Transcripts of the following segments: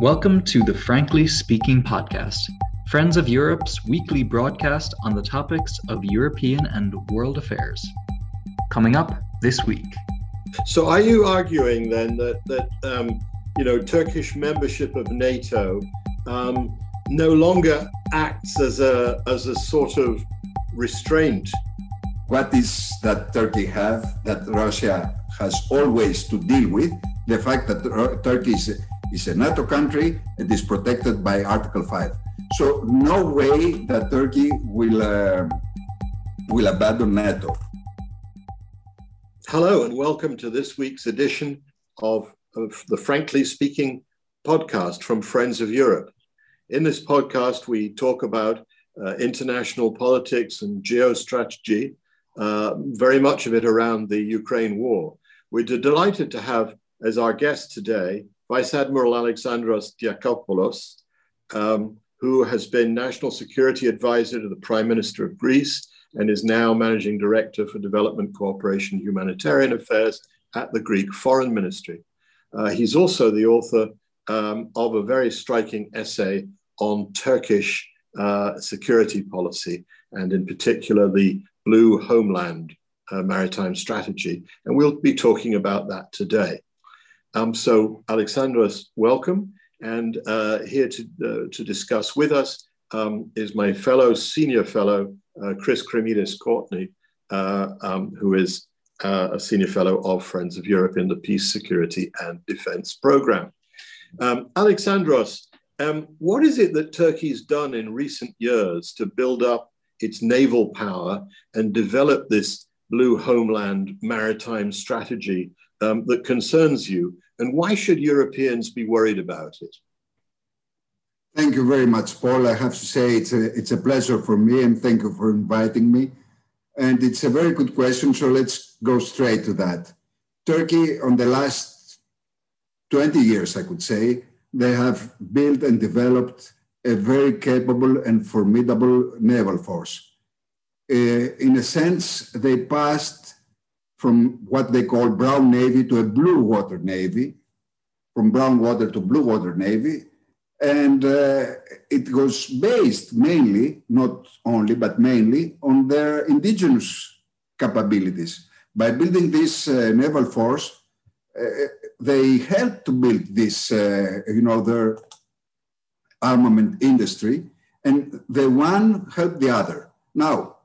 Welcome to the Frankly Speaking podcast, Friends of Europe's weekly broadcast on the topics of European and world affairs. Coming up this week. So, are you arguing then that that um, you know Turkish membership of NATO um, no longer acts as a as a sort of restraint? What is that Turkey have that Russia has always to deal with? The fact that Turkey is, is a NATO country and is protected by Article 5. So no way that Turkey will uh, will abandon NATO. Hello and welcome to this week's edition of, of the Frankly Speaking podcast from Friends of Europe. In this podcast, we talk about uh, international politics and geostrategy, uh, very much of it around the Ukraine war. We're delighted to have as our guest today Vice Admiral Alexandros Diakopoulos, um, who has been National Security Advisor to the Prime Minister of Greece and is now Managing Director for Development Cooperation and Humanitarian Affairs at the Greek Foreign Ministry. Uh, he's also the author um, of a very striking essay on Turkish uh, security policy, and in particular the Blue Homeland uh, Maritime Strategy. And we'll be talking about that today. Um, so, Alexandros, welcome. And uh, here to, uh, to discuss with us um, is my fellow senior fellow, uh, Chris Kremidas Courtney, uh, um, who is uh, a senior fellow of Friends of Europe in the Peace, Security and Defense Program. Um, Alexandros, um, what is it that Turkey's done in recent years to build up its naval power and develop this blue homeland maritime strategy um, that concerns you? And why should Europeans be worried about it? Thank you very much, Paul. I have to say it's a, it's a pleasure for me and thank you for inviting me. And it's a very good question, so let's go straight to that. Turkey, on the last 20 years, I could say, they have built and developed a very capable and formidable naval force. Uh, in a sense, they passed from what they call brown navy to a blue water navy, from brown water to blue water navy. And uh, it was based mainly, not only, but mainly on their indigenous capabilities. By building this uh, naval force, uh, they helped to build this, uh, you know, their armament industry, and the one helped the other. Now,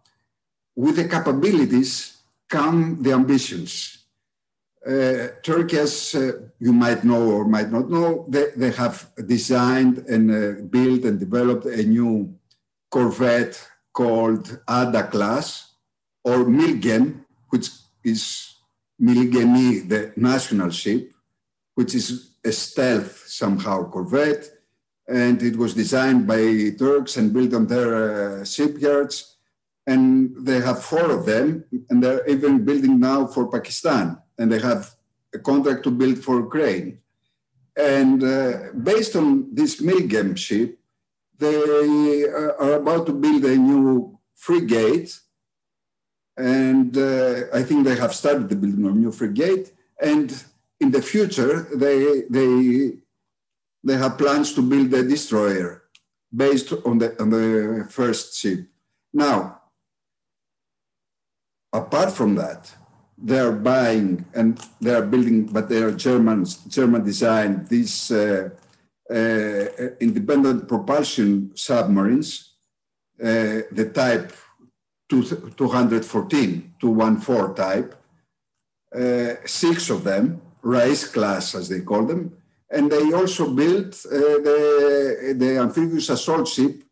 with the capabilities, come the ambitions. Uh, Turkey, as uh, you might know or might not know, they, they have designed and uh, built and developed a new corvette called Ada class or Milgem, which is Milgemi, the national ship, which is a stealth somehow corvette. And it was designed by Turks and built on their uh, shipyards and they have four of them, and they're even building now for Pakistan, and they have a contract to build for Ukraine. And uh, based on this Milgem ship, they are about to build a new frigate, and uh, I think they have started the building of a new frigate. And in the future, they they they have plans to build a destroyer based on the on the first ship. Now, apart from that, they are buying and they are building, but they are Germans, German design, these uh, uh, independent propulsion submarines, uh, the type 214, 214 type, uh, six of them, Reis class as they call them, and they also built uh, the, the amphibious assault ship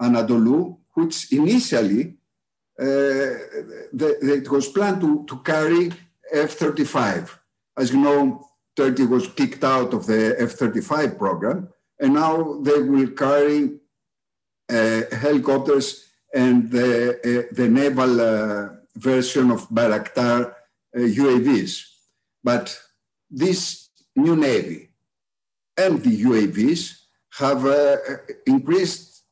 Anadolu, which initially the, it was planned to, to carry F-35. As you know, Turkey was kicked out of the F-35 program, and now they will carry uh, helicopters and the, uh, the naval uh, version of Bayraktar UAVs. Uh, but this new Navy and the UAVs have uh, increased,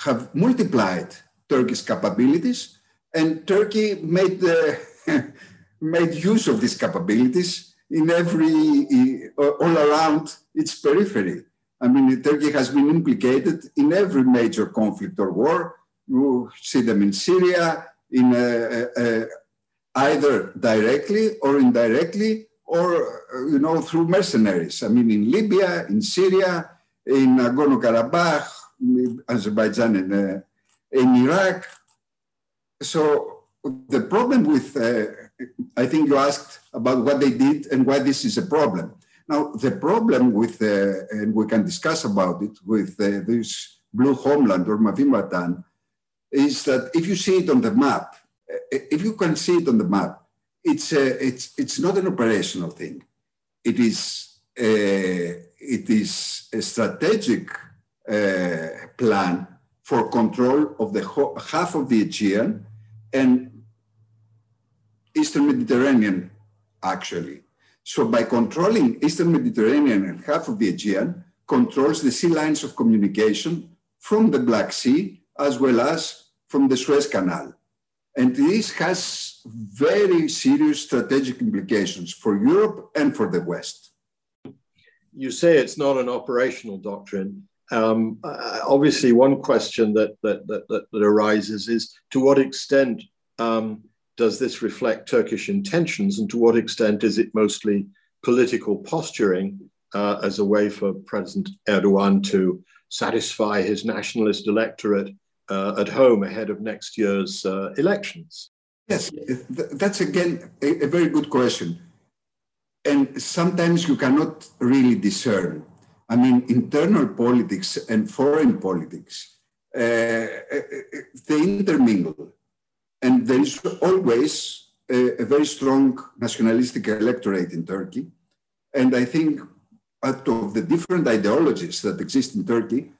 have multiplied Turkey's capabilities and Turkey made, the, made use of these capabilities in every, all around its periphery. I mean, Turkey has been implicated in every major conflict or war. You see them in Syria, in uh, uh, either directly or indirectly, or you know through mercenaries. I mean, in Libya, in Syria, in Nagorno-Karabakh, Azerbaijan, and uh, in Iraq. So the problem with, uh, I think you asked about what they did and why this is a problem. Now, the problem with, uh, and we can discuss about it, with uh, this blue homeland or Mavi Vatan, is that if you see it on the map, uh, if you can see it on the map, it's, a, uh, it's, it's not an operational thing. It is, a, it is a strategic uh, plan for control of the half of the Aegean and Eastern Mediterranean, actually. So by controlling Eastern Mediterranean and half of the Aegean, controls the sea lines of communication from the Black Sea as well as from the Suez Canal. And this has very serious strategic implications for Europe and for the West. You say it's not an operational doctrine. Um, uh, obviously, one question that, that, that, that, arises is to what extent um, does this reflect Turkish intentions, and to what extent is it mostly political posturing uh, as a way for President Erdogan to satisfy his nationalist electorate uh, at home ahead of next year's uh, elections? Yes, that's again a, a very good question. And sometimes you cannot really discern. I mean, internal politics and foreign politics, uh, they intermingle. And there is always a, a, very strong nationalistic electorate in Turkey. And I think out of the different ideologies that exist in Turkey,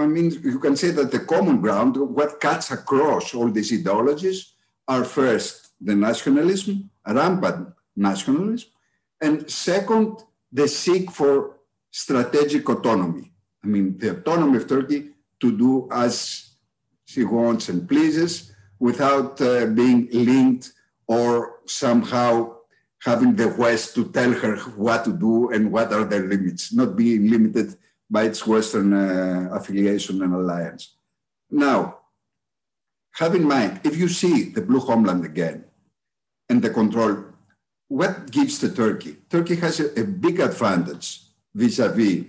I mean, you can say that the common ground, what cuts across all these ideologies, are first the nationalism, rampant nationalism, and second, the seek for strategic autonomy. I mean, the autonomy of Turkey to do as she wants and pleases, without uh, being linked or somehow having the West to tell her what to do and what are their limits, not being limited by its Western uh, affiliation and alliance. Now, have in mind, if you see the blue homeland again and the control, what gives to Turkey? Turkey has a, a big advantage vis-a-vis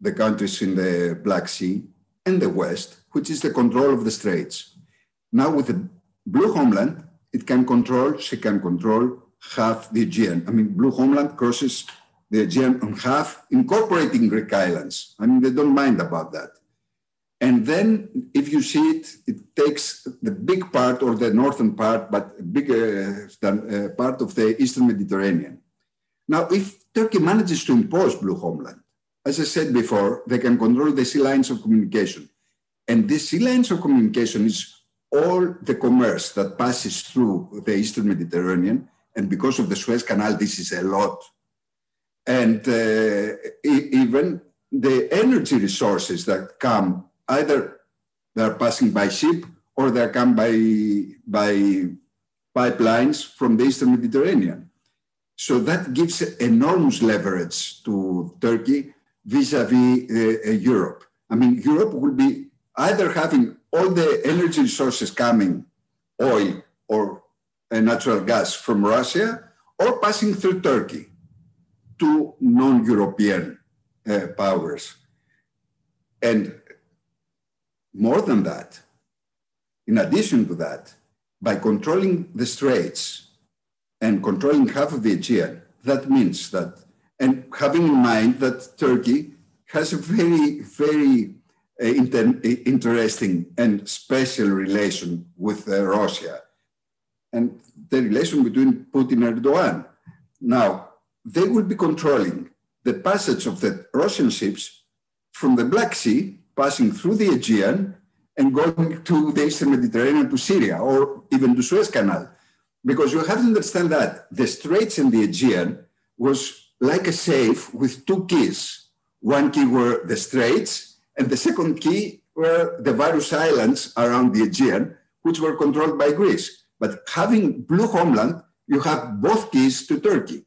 the countries in the Black Sea and the West, which is the control of the straits. Now with the blue homeland, it can control, she can control half the Aegean. I mean, blue homeland crosses the Aegean on half, incorporating Greek islands. I mean, they don't mind about that. And then if you see it, it takes the big part or the northern part, but bigger than uh, part of the Eastern Mediterranean. Now, if Turkey manages to impose blue homeland, as I said before, they can control the sea lines of communication. And this sea lines of communication is all the commerce that passes through the Eastern Mediterranean, and because of the Suez Canal, this is a lot. And uh, even the energy resources that come, either they're passing by ship or they come by, by pipelines from the Eastern Mediterranean. So that gives enormous leverage to Turkey vis-a-vis uh, Europe. I mean, Europe will be either having all the energy sources coming, oil or uh, natural gas from Russia, or passing through Turkey to non-European uh, powers. And more than that, in addition to that, by controlling the straits and controlling half of the Aegean, that means that, and having in mind that Turkey has a very, very inter interesting and special relation with uh, Russia and the relation between Putin and Erdogan. Now, they will be controlling the passage of the Russian ships from the Black Sea, passing through the Aegean and going to the Eastern Mediterranean to Syria or even to Suez Canal. Because you have to understand that the Straits in the Aegean was like a safe with two keys. One key were the Straits and the second key were the various islands around the Aegean, which were controlled by Greece. But having blue homeland, you have both keys to Turkey.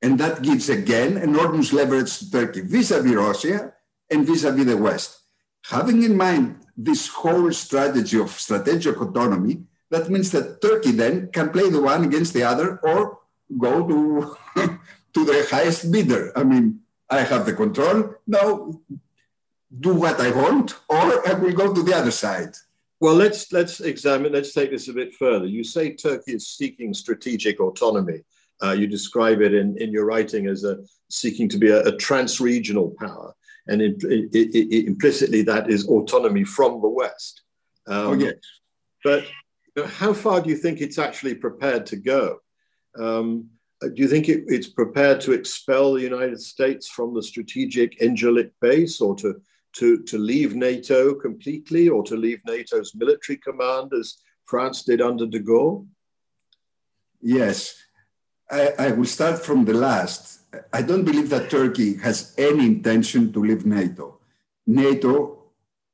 And that gives again enormous leverage to Turkey vis-a-vis Russia and vis-a-vis the West. Having in mind this whole strategy of strategic autonomy, that means that Turkey then can play the one against the other or go to, to the highest bidder. I mean, I have the control. Now do what I want, or I will go to the other side. Well, let's let's examine. Let's take this a bit further. You say Turkey is seeking strategic autonomy. Uh, you describe it in, in your writing as a seeking to be a, a trans-regional power, and in, it, it, implicitly that is autonomy from the West. Um, oh yes. But how far do you think it's actually prepared to go? Um, do you think it, it's prepared to expel the United States from the strategic Incirlik base, or to to, to leave NATO completely or to leave NATO's military command as France did under de Gaulle? Yes. I, I will start from the last. I don't believe that Turkey has any intention to leave NATO. NATO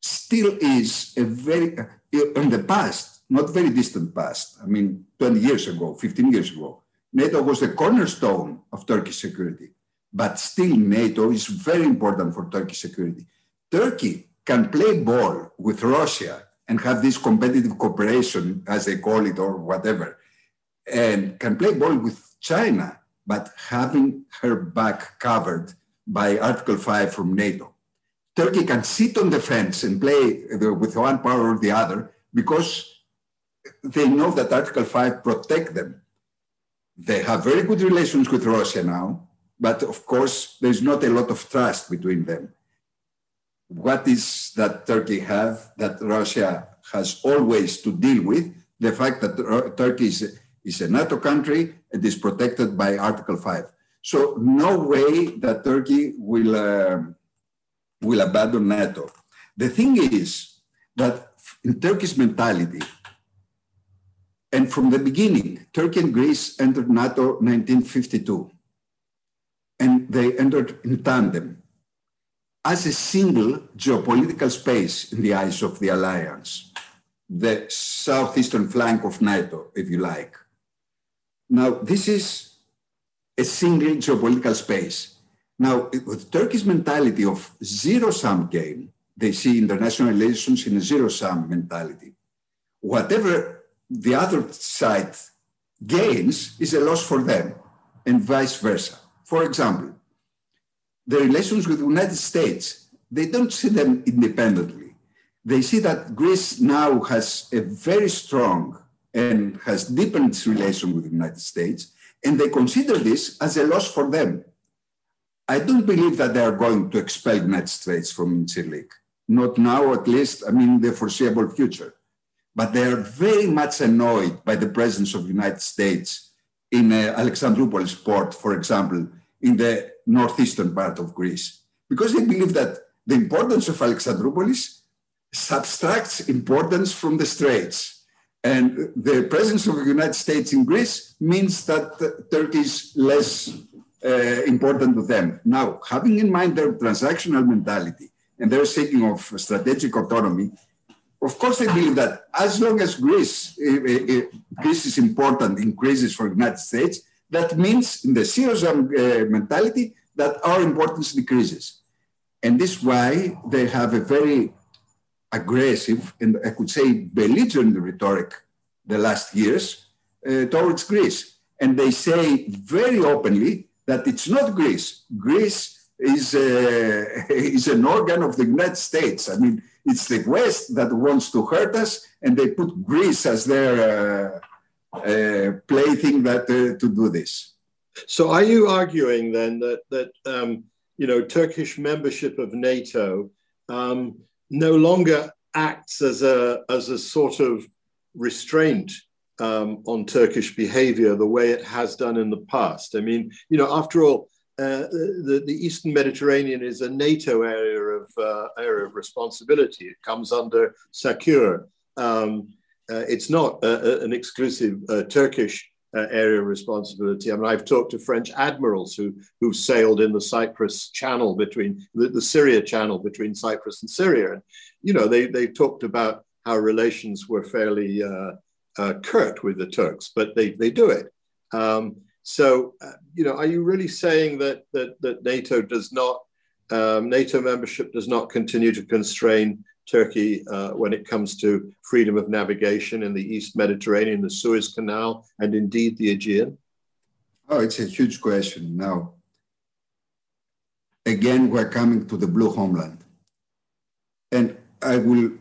still is a very, in the past, not very distant past, I mean, 20 years ago, 15 years ago, NATO was the cornerstone of Turkish security. But still, NATO is very important for Turkish security. Turkey can play ball with Russia and have this competitive cooperation, as they call it, or whatever, and can play ball with China, but having her back covered by Article 5 from NATO. Turkey can sit on the fence and play uh, with one power or the other because they know that Article 5 protect them. They have very good relations with Russia now, but of course, there's not a lot of trust between them what is that Turkey have that Russia has always to deal with? The fact that Turkey is, is a NATO country and is protected by Article 5. So no way that Turkey will, uh, will abandon NATO. The thing is that in Turkish mentality, and from the beginning, Turkey and Greece entered NATO 1952, and they entered in tandem as a single geopolitical space in the eyes of the alliance, the southeastern flank of NATO, if you like. Now, this is a single geopolitical space. Now, with Turkey's mentality of zero-sum game, they see international relations in a zero-sum mentality. Whatever the other side gains is a loss for them, and vice versa. For example, the relations with the United States, they don't see them independently. They see that Greece now has a very strong and has deepened its relation with the United States, and they consider this as a loss for them. I don't believe that they are going to expel United States from Incirlik. Not now, at least, I mean, the foreseeable future. But they are very much annoyed by the presence of the United States in uh, Alexandroupolis port, for example, in the northeastern part of Greece, because they believe that the importance of Alexandroupolis subtracts importance from the Straits. And the presence of the United States in Greece means that Turkey is less uh, important to them. Now, having in mind their transactional mentality and their seeking of strategic autonomy, of course, they believe that as long as Greece, uh, uh, Greece is important, increases for the United States, that means in the uh, mentality that our importance decreases. And this is why they have a very aggressive and I could say belligerent rhetoric the last years uh, towards Greece. And they say very openly that it's not Greece. Greece is, is an organ of the United States. I mean, it's the West that wants to hurt us, and they put Greece as their uh, uh, plaything that uh, to do this. So, are you arguing then that that um, you know Turkish membership of NATO um, no longer acts as a as a sort of restraint um, on Turkish behavior the way it has done in the past? I mean, you know, after all, uh, the, the Eastern Mediterranean is a NATO area of uh, area of responsibility. It comes under SACEUR. Um, uh, it's not an exclusive uh, Turkish uh, area of responsibility. I mean, I've talked to French admirals who who sailed in the Cyprus Channel between the, the Syria Channel between Cyprus and Syria, and you know they they talked about how relations were fairly curt with the Turks, but they they do it. Um, so uh, you know, are you really saying that that that NATO does not um, NATO membership does not continue to constrain Turkey uh, when it comes to freedom of navigation in the East Mediterranean, the Suez Canal, and indeed the Aegean? Oh, it's a huge question. Now, again, we're coming to the blue homeland. And I will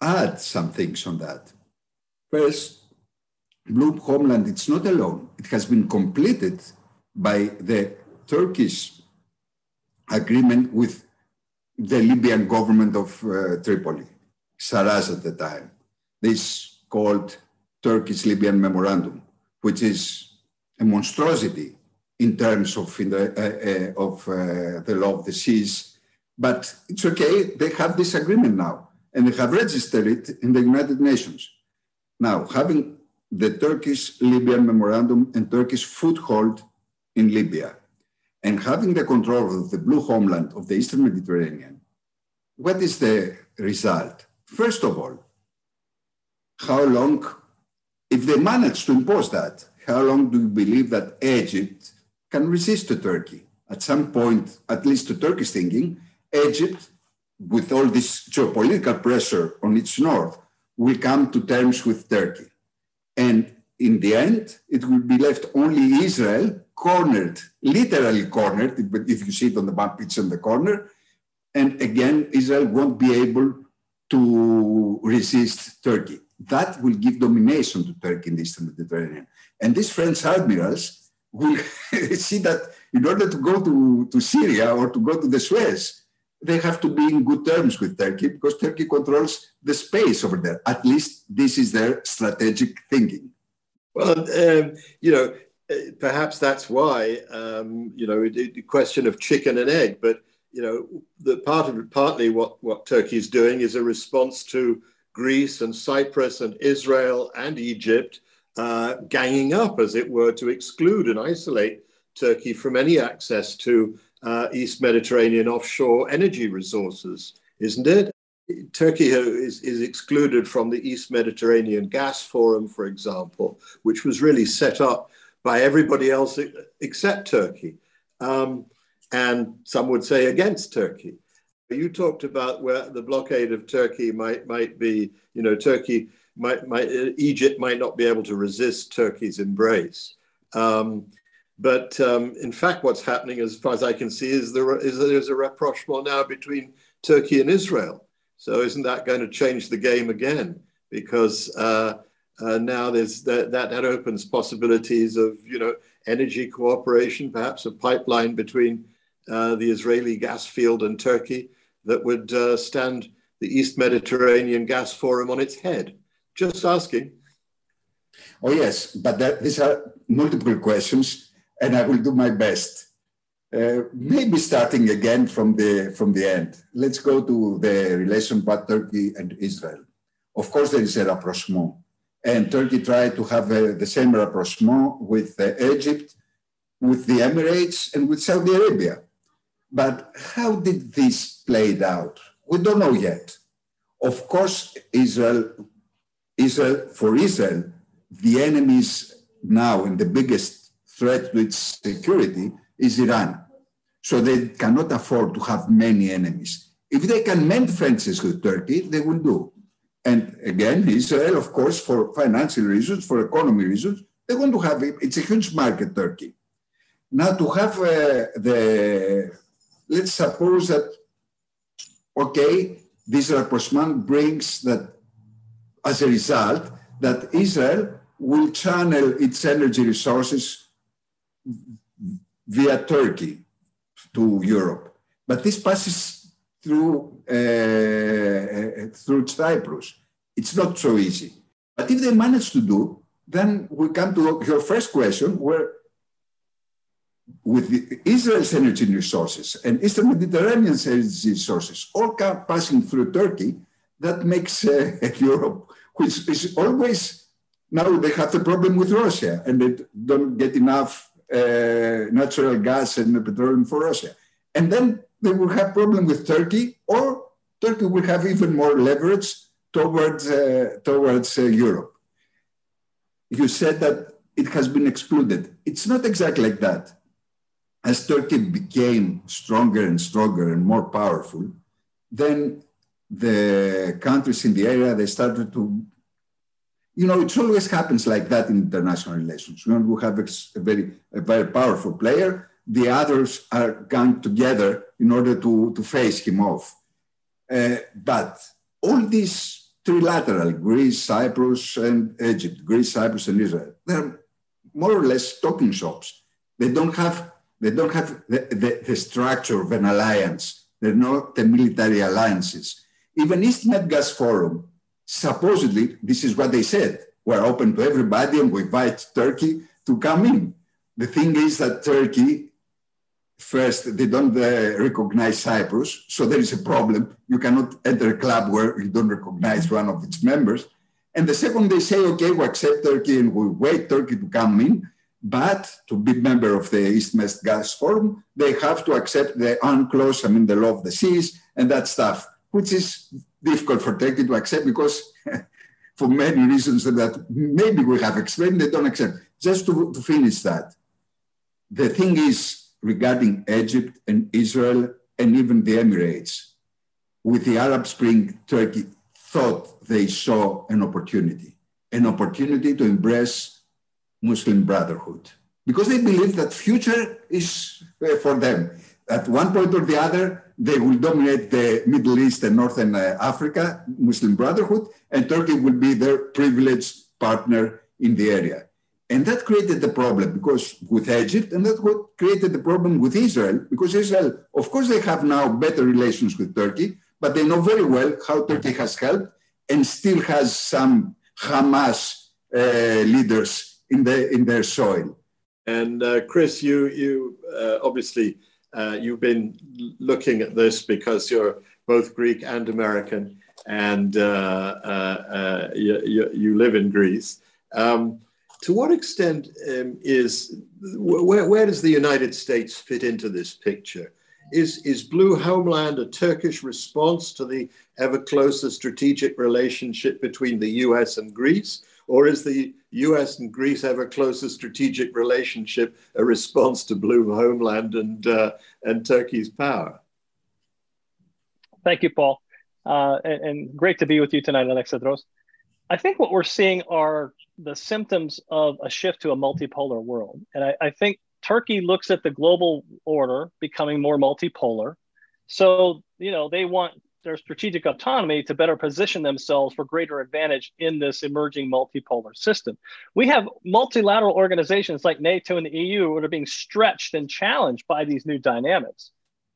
add some things on that. First, blue homeland, it's not alone. It has been completed by the Turkish agreement with the Libyan government of uh, Tripoli, Sarraj at the time. This called Turkish Libyan Memorandum, which is a monstrosity in terms of, in the, uh, uh, of uh, the law of the seas. But it's okay, they have this agreement now, and they have registered it in the United Nations. Now, having the Turkish Libyan Memorandum and Turkish foothold in Libya, and having the control of the blue homeland of the Eastern Mediterranean, what is the result? First of all, how long, if they manage to impose that, how long do you believe that Egypt can resist to Turkey? At some point, at least to Turkish thinking, Egypt, with all this geopolitical pressure on its north, will come to terms with Turkey. And in the end, it will be left only Israel cornered, literally cornered, but if you see it on the map, it's in the corner. And again, Israel won't be able to resist Turkey. That will give domination to Turkey in the Eastern Mediterranean. And these French admirals will see that in order to go to, to Syria or to go to the Suez, they have to be in good terms with Turkey because Turkey controls the space over there. At least this is their strategic thinking. Well, um, you know, uh, perhaps that's why um, you know the question of chicken and egg. But you know, the part of partly what what Turkey is doing is a response to Greece and Cyprus and Israel and Egypt uh, ganging up, as it were, to exclude and isolate Turkey from any access to uh, East Mediterranean offshore energy resources, isn't it? Turkey is, is excluded from the East Mediterranean Gas Forum, for example, which was really set up by everybody else except Turkey, um, and some would say against Turkey. You talked about where the blockade of Turkey might might be, you know, Turkey might, might Egypt might not be able to resist Turkey's embrace. Um, but um, in fact, what's happening, as far as I can see, is there is there's a rapprochement now between Turkey and Israel. So isn't that going to change the game again? Because uh, uh, now there's that, that, that opens possibilities of you know energy cooperation, perhaps a pipeline between uh, the Israeli gas field and Turkey that would uh, stand the East Mediterranean Gas Forum on its head. Just asking. Oh yes, but that, these are multiple questions, and I will do my best. Uh, maybe starting again from the from the end. Let's go to the relation between Turkey and Israel. Of course, there is a rapprochement and Turkey tried to have uh, the same rapprochement with uh, Egypt, with the Emirates, and with Saudi Arabia. But how did this play out? We don't know yet. Of course, Israel, Israel, for Israel, the enemies now and the biggest threat to its security is Iran. So they cannot afford to have many enemies. If they can mend fences with Turkey, they will do. And again, Israel, of course, for financial reasons, for economy reasons, they want to have it. It's a huge market, Turkey. Now, to have uh, the, let's suppose that, okay, this rapprochement brings that, as a result, that Israel will channel its energy resources via Turkey to Europe. But this passes through, uh, uh, through Cyprus. It's not so easy. But if they manage to do, then we come to your first question, where with Israel's energy resources and Eastern Mediterranean energy resources all come passing through Turkey, that makes uh, Europe, which is always now they have the problem with Russia and they don't get enough natural gas and petroleum for Russia. And then they will have problem with Turkey, or Turkey will have even more leverage towards uh, towards uh, Europe. You said that it has been excluded. It's not exactly like that. as Turkey became stronger and stronger and more powerful, then the countries in the area they started to you know it always happens like that in international relations. When we have a very a very powerful player the others are gang together in order to, to face him off. Uh, but all these trilateral greece cyprus and egypt greece cyprus and israel they're more or less talking shops. They don't have they don't have the, the, the structure of an alliance. They're not the military alliances. Even East Med Gas Forum, supposedly, this is what they said, we're open to everybody and we invite Turkey to come in. The thing is that Turkey, first, they don't uh, recognize Cyprus, so there is a problem. You cannot enter a club where you don't recognize one of its members. And the second, they say, okay, we accept Turkey and we wait Turkey to come in. But to be member of the East Med Gas Forum, they have to accept the UNCLOS, I mean, the law of the seas and that stuff which is difficult for Turkey to accept because for many reasons that maybe we have explained, they don't accept. Just to, to finish that, the thing is regarding Egypt and Israel and even the Emirates, with the Arab Spring, Turkey thought they saw an opportunity, an opportunity to embrace Muslim Brotherhood, because they believe that future is uh, for them. At one point or the other, they will dominate the Middle East and Northern uh, Africa, Muslim Brotherhood, and Turkey will be their privileged partner in the area. And that created the problem because with Egypt, and that created the problem with Israel, because Israel, of course, they have now better relations with Turkey, but they know very well how Turkey has helped and still has some Hamas uh, leaders in, the, in their soil. And uh, Chris, you, you uh, obviously uh, you've been looking at this because you're both Greek and American, and uh, uh, uh you, you, you, live in Greece. Um, to what extent um, is where, where does the United States fit into this picture? Is, is Blue Homeland a Turkish response to the ever closer strategic relationship between the US and Greece? Or is the US and Greece a closer strategic relationship, a response to Blue Homeland and, uh, and Turkey's power? Thank you, Paul. Uh, and, and, great to be with you tonight, Alexandros. I think what we're seeing are the symptoms of a shift to a multipolar world. And I, I think Turkey looks at the global order becoming more multipolar. So, you know, they want their strategic autonomy to better position themselves for greater advantage in this emerging multipolar system. We have multilateral organizations like NATO and the EU that are being stretched and challenged by these new dynamics.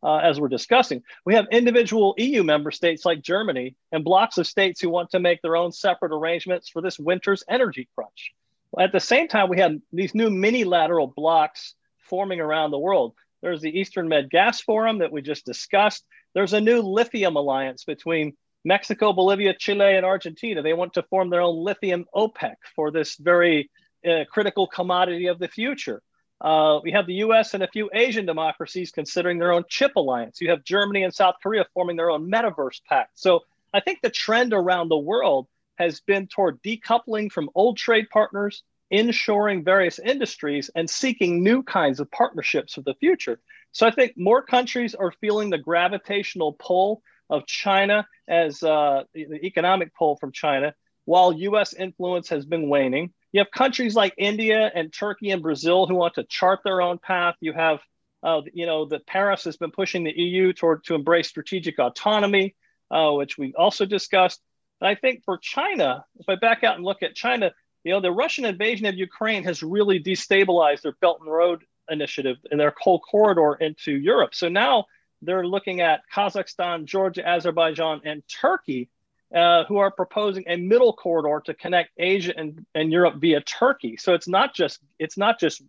Uh, as we're discussing, we have individual EU member states like Germany and blocs of states who want to make their own separate arrangements for this winter's energy crunch. At the same time, we have these new mini lateral blocks forming around the world. There's the Eastern Med Gas Forum that we just discussed. There's a new lithium alliance between Mexico, Bolivia, Chile, and Argentina. They want to form their own lithium OPEC for this very uh, critical commodity of the future. Uh, we have the US and a few Asian democracies considering their own chip alliance. You have Germany and South Korea forming their own metaverse pact. So I think the trend around the world has been toward decoupling from old trade partners, inshoring various industries, and seeking new kinds of partnerships for the future. So I think more countries are feeling the gravitational pull of China as uh, the economic pull from China, while US influence has been waning. You have countries like India and Turkey and Brazil who want to chart their own path. You have, uh, you know, that Paris has been pushing the EU toward to embrace strategic autonomy, uh, which we also discussed. And I think for China, if I back out and look at China, you know, the Russian invasion of Ukraine has really destabilized their Belt and Road initiative and their whole corridor into Europe. So now they're looking at Kazakhstan, Georgia, Azerbaijan, and Turkey, uh, who are proposing a middle corridor to connect Asia and, and Europe via Turkey. So it's not just it's not just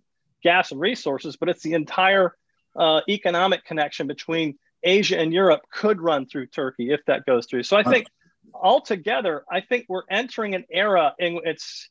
gas and resources, but it's the entire uh, economic connection between Asia and Europe could run through Turkey if that goes through. So I think altogether, I think we're entering an era in it's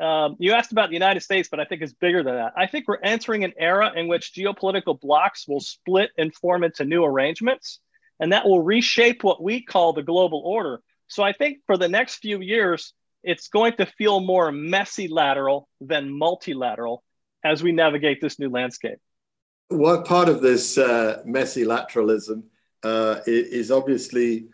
um, you asked about the United States, but I think it's bigger than that. I think we're entering an era in which geopolitical blocs will split and form into new arrangements, and that will reshape what we call the global order. So I think for the next few years, it's going to feel more messy lateral than multilateral as we navigate this new landscape. what part of this uh, messy lateralism uh, is obviously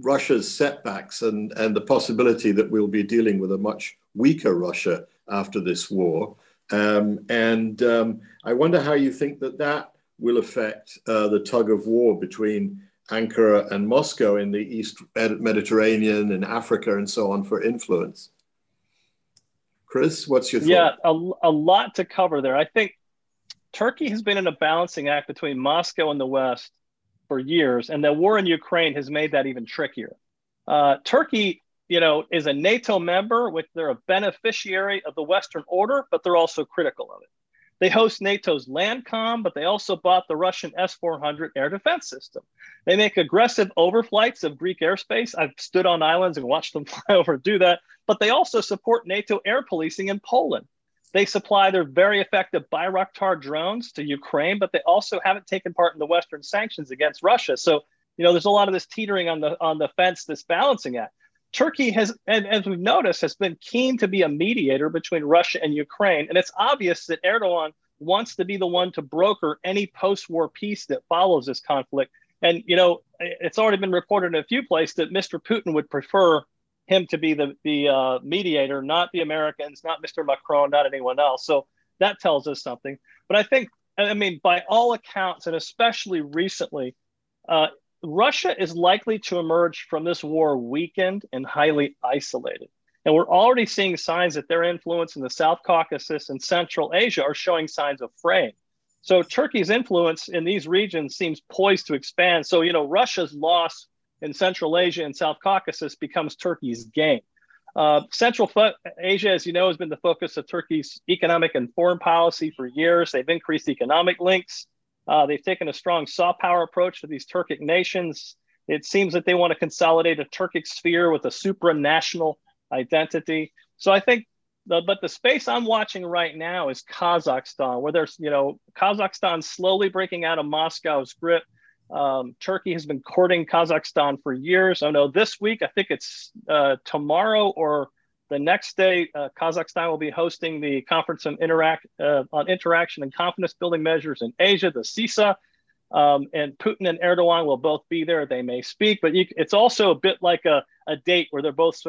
Russia's setbacks and, and the possibility that we'll be dealing with a much weaker Russia after this war. Um, and um, I wonder how you think that that will affect uh, the tug of war between Ankara and Moscow in the East Mediterranean and Africa and so on for influence. Chris, what's your thought? Yeah, a, a lot to cover there. I think Turkey has been in a balancing act between Moscow and the West for years, and the war in Ukraine has made that even trickier. Uh, Turkey, you know, is a NATO member, which they're a beneficiary of the Western order, but they're also critical of it. They host NATO's LANDCOM, but they also bought the Russian S 400 air defense system. They make aggressive overflights of Greek airspace. I've stood on islands and watched them fly over do that. But they also support NATO air policing in Poland. They supply their very effective Bayraktar drones to Ukraine, but they also haven't taken part in the Western sanctions against Russia. So, you know, there's a lot of this teetering on the on the fence, this balancing act. Turkey has, and as we've noticed, has been keen to be a mediator between Russia and Ukraine. And it's obvious that Erdogan wants to be the one to broker any post war peace that follows this conflict. And, you know, it's already been reported in a few places that Mr. Putin would prefer him to be the, the uh, mediator, not the Americans, not Mr. Macron, not anyone else. So that tells us something. But I think, I mean, by all accounts, and especially recently, uh, Russia is likely to emerge from this war weakened and highly isolated. And we're already seeing signs that their influence in the South Caucasus and Central Asia are showing signs of fraying. So Turkey's influence in these regions seems poised to expand. So, you know, Russia's loss in Central Asia and South Caucasus becomes Turkey's gain. Uh, Central fo- Asia, as you know, has been the focus of Turkey's economic and foreign policy for years. They've increased economic links uh, they've taken a strong soft power approach to these Turkic nations. It seems that they want to consolidate a Turkic sphere with a supranational identity. So I think, the, but the space I'm watching right now is Kazakhstan, where there's, you know, Kazakhstan slowly breaking out of Moscow's grip. Um, Turkey has been courting Kazakhstan for years. I know this week, I think it's uh, tomorrow or the next day, uh, Kazakhstan will be hosting the Conference on, Interact, uh, on Interaction and Confidence Building Measures in Asia, the CICA. Um, and Putin and Erdogan will both be there. They may speak, but you, it's also a bit like a, a date where they're both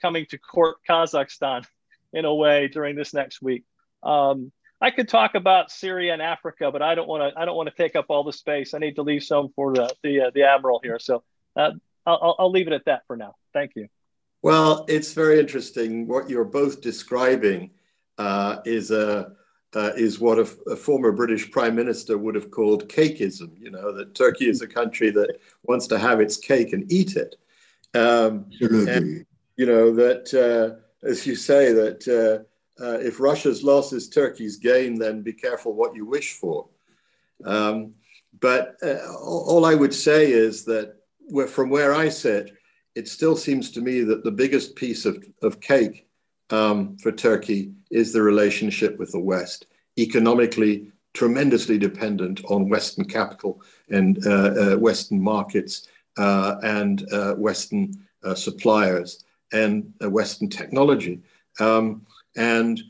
coming to court Kazakhstan in a way during this next week. Um, I could talk about Syria and Africa, but I don't want to. I don't want to take up all the space. I need to leave some for the the, uh, the admiral here. So uh, I'll, I'll leave it at that for now. Thank you. Well, it's very interesting. What you're both describing uh, is a uh, is what a, a, former British prime minister would have called cakeism. You know that Turkey is a country that wants to have its cake and eat it. Um, and, you know that, uh, as you say, that uh, if Russia's loss is Turkey's gain, then be careful what you wish for. Um, but uh, all I would say is that from where I sit, it still seems to me that the biggest piece of, of cake um, for Turkey is the relationship with the West, economically tremendously dependent on Western capital and uh, uh, Western markets uh, and uh, Western uh, suppliers and uh, Western technology. Um, and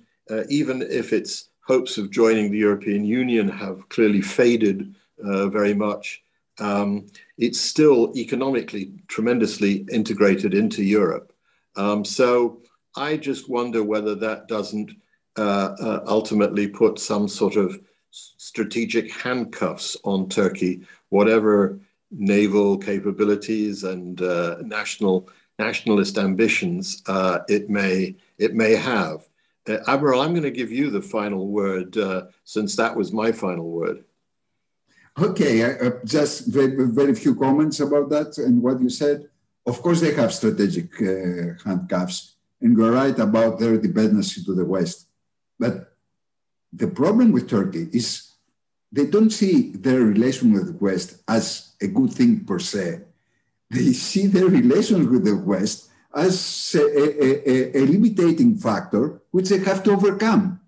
even if its hopes of joining the European Union have clearly faded very much, um, it's still economically tremendously integrated into Europe. Um, so I just wonder whether that doesn't uh, uh, ultimately put some sort of strategic handcuffs on Turkey, whatever naval capabilities and uh, national nationalist ambitions uh, it may it may have. Uh, Admiral, I'm going to give you the final word uh, since that was my final word. Okay, uh, just very, very few comments about that and what you said. Of course, they have strategic uh, handcuffs, and you're right about their dependency to the West. But the problem with Turkey is they don't see their relation with the West as a good thing per se. They see their relations with the West as a, a, a, a limiting factor which they have to overcome.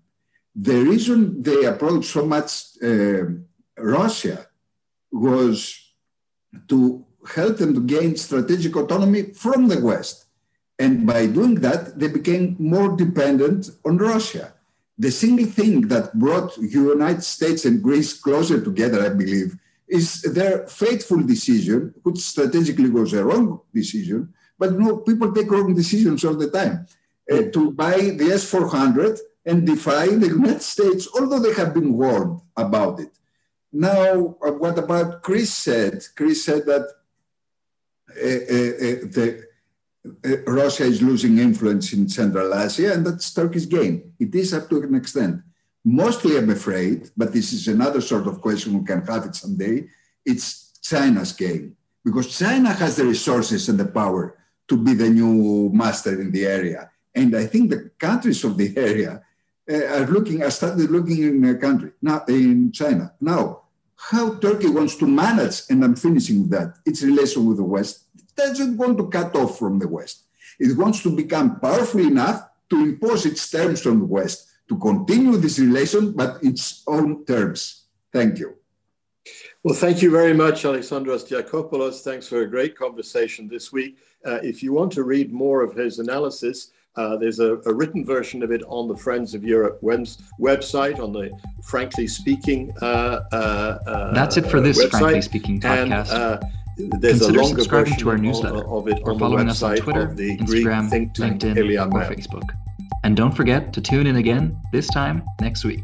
The reason they approached so much uh, Russia was to help them to gain strategic autonomy from the West. And by doing that, they became more dependent on Russia. The single thing that brought United States and Greece closer together, I believe, is their fateful decision, which strategically was a wrong decision, but no, people take wrong decisions all the time, uh, to buy the S 400 and defy the United States, although they have been warned about it. Now, uh, what about Chris said? Chris said that uh, uh the, Russia is losing influence in Central Asia, and that's Turkey's game. It is up to an extent. Mostly, I'm afraid, but this is another sort of question we can have it someday. It's China's game because China has the resources and the power to be the new master in the area. And I think the countries of the area uh, are looking, are started looking in a country now in China. Now, how Turkey wants to manage, and I'm finishing with that, its relation with the West, doesn't want to cut off from the West. It wants to become powerful enough to impose its terms on the West to continue this relation, but its own terms. Thank you. Well, thank you very much, Alexandros Diakopoulos. Thanks for a great conversation this week. Uh, if you want to read more of his analysis, uh, there's a, a, written version of it on the Friends of Europe website, on the Frankly Speaking. Uh, uh, uh That's it for this website. Frankly Speaking podcast. And, uh, there's Consider a longer subscribing to our newsletter of, it or following us on Twitter, Instagram, LinkedIn, or Facebook. And don't forget to tune in again this time next week.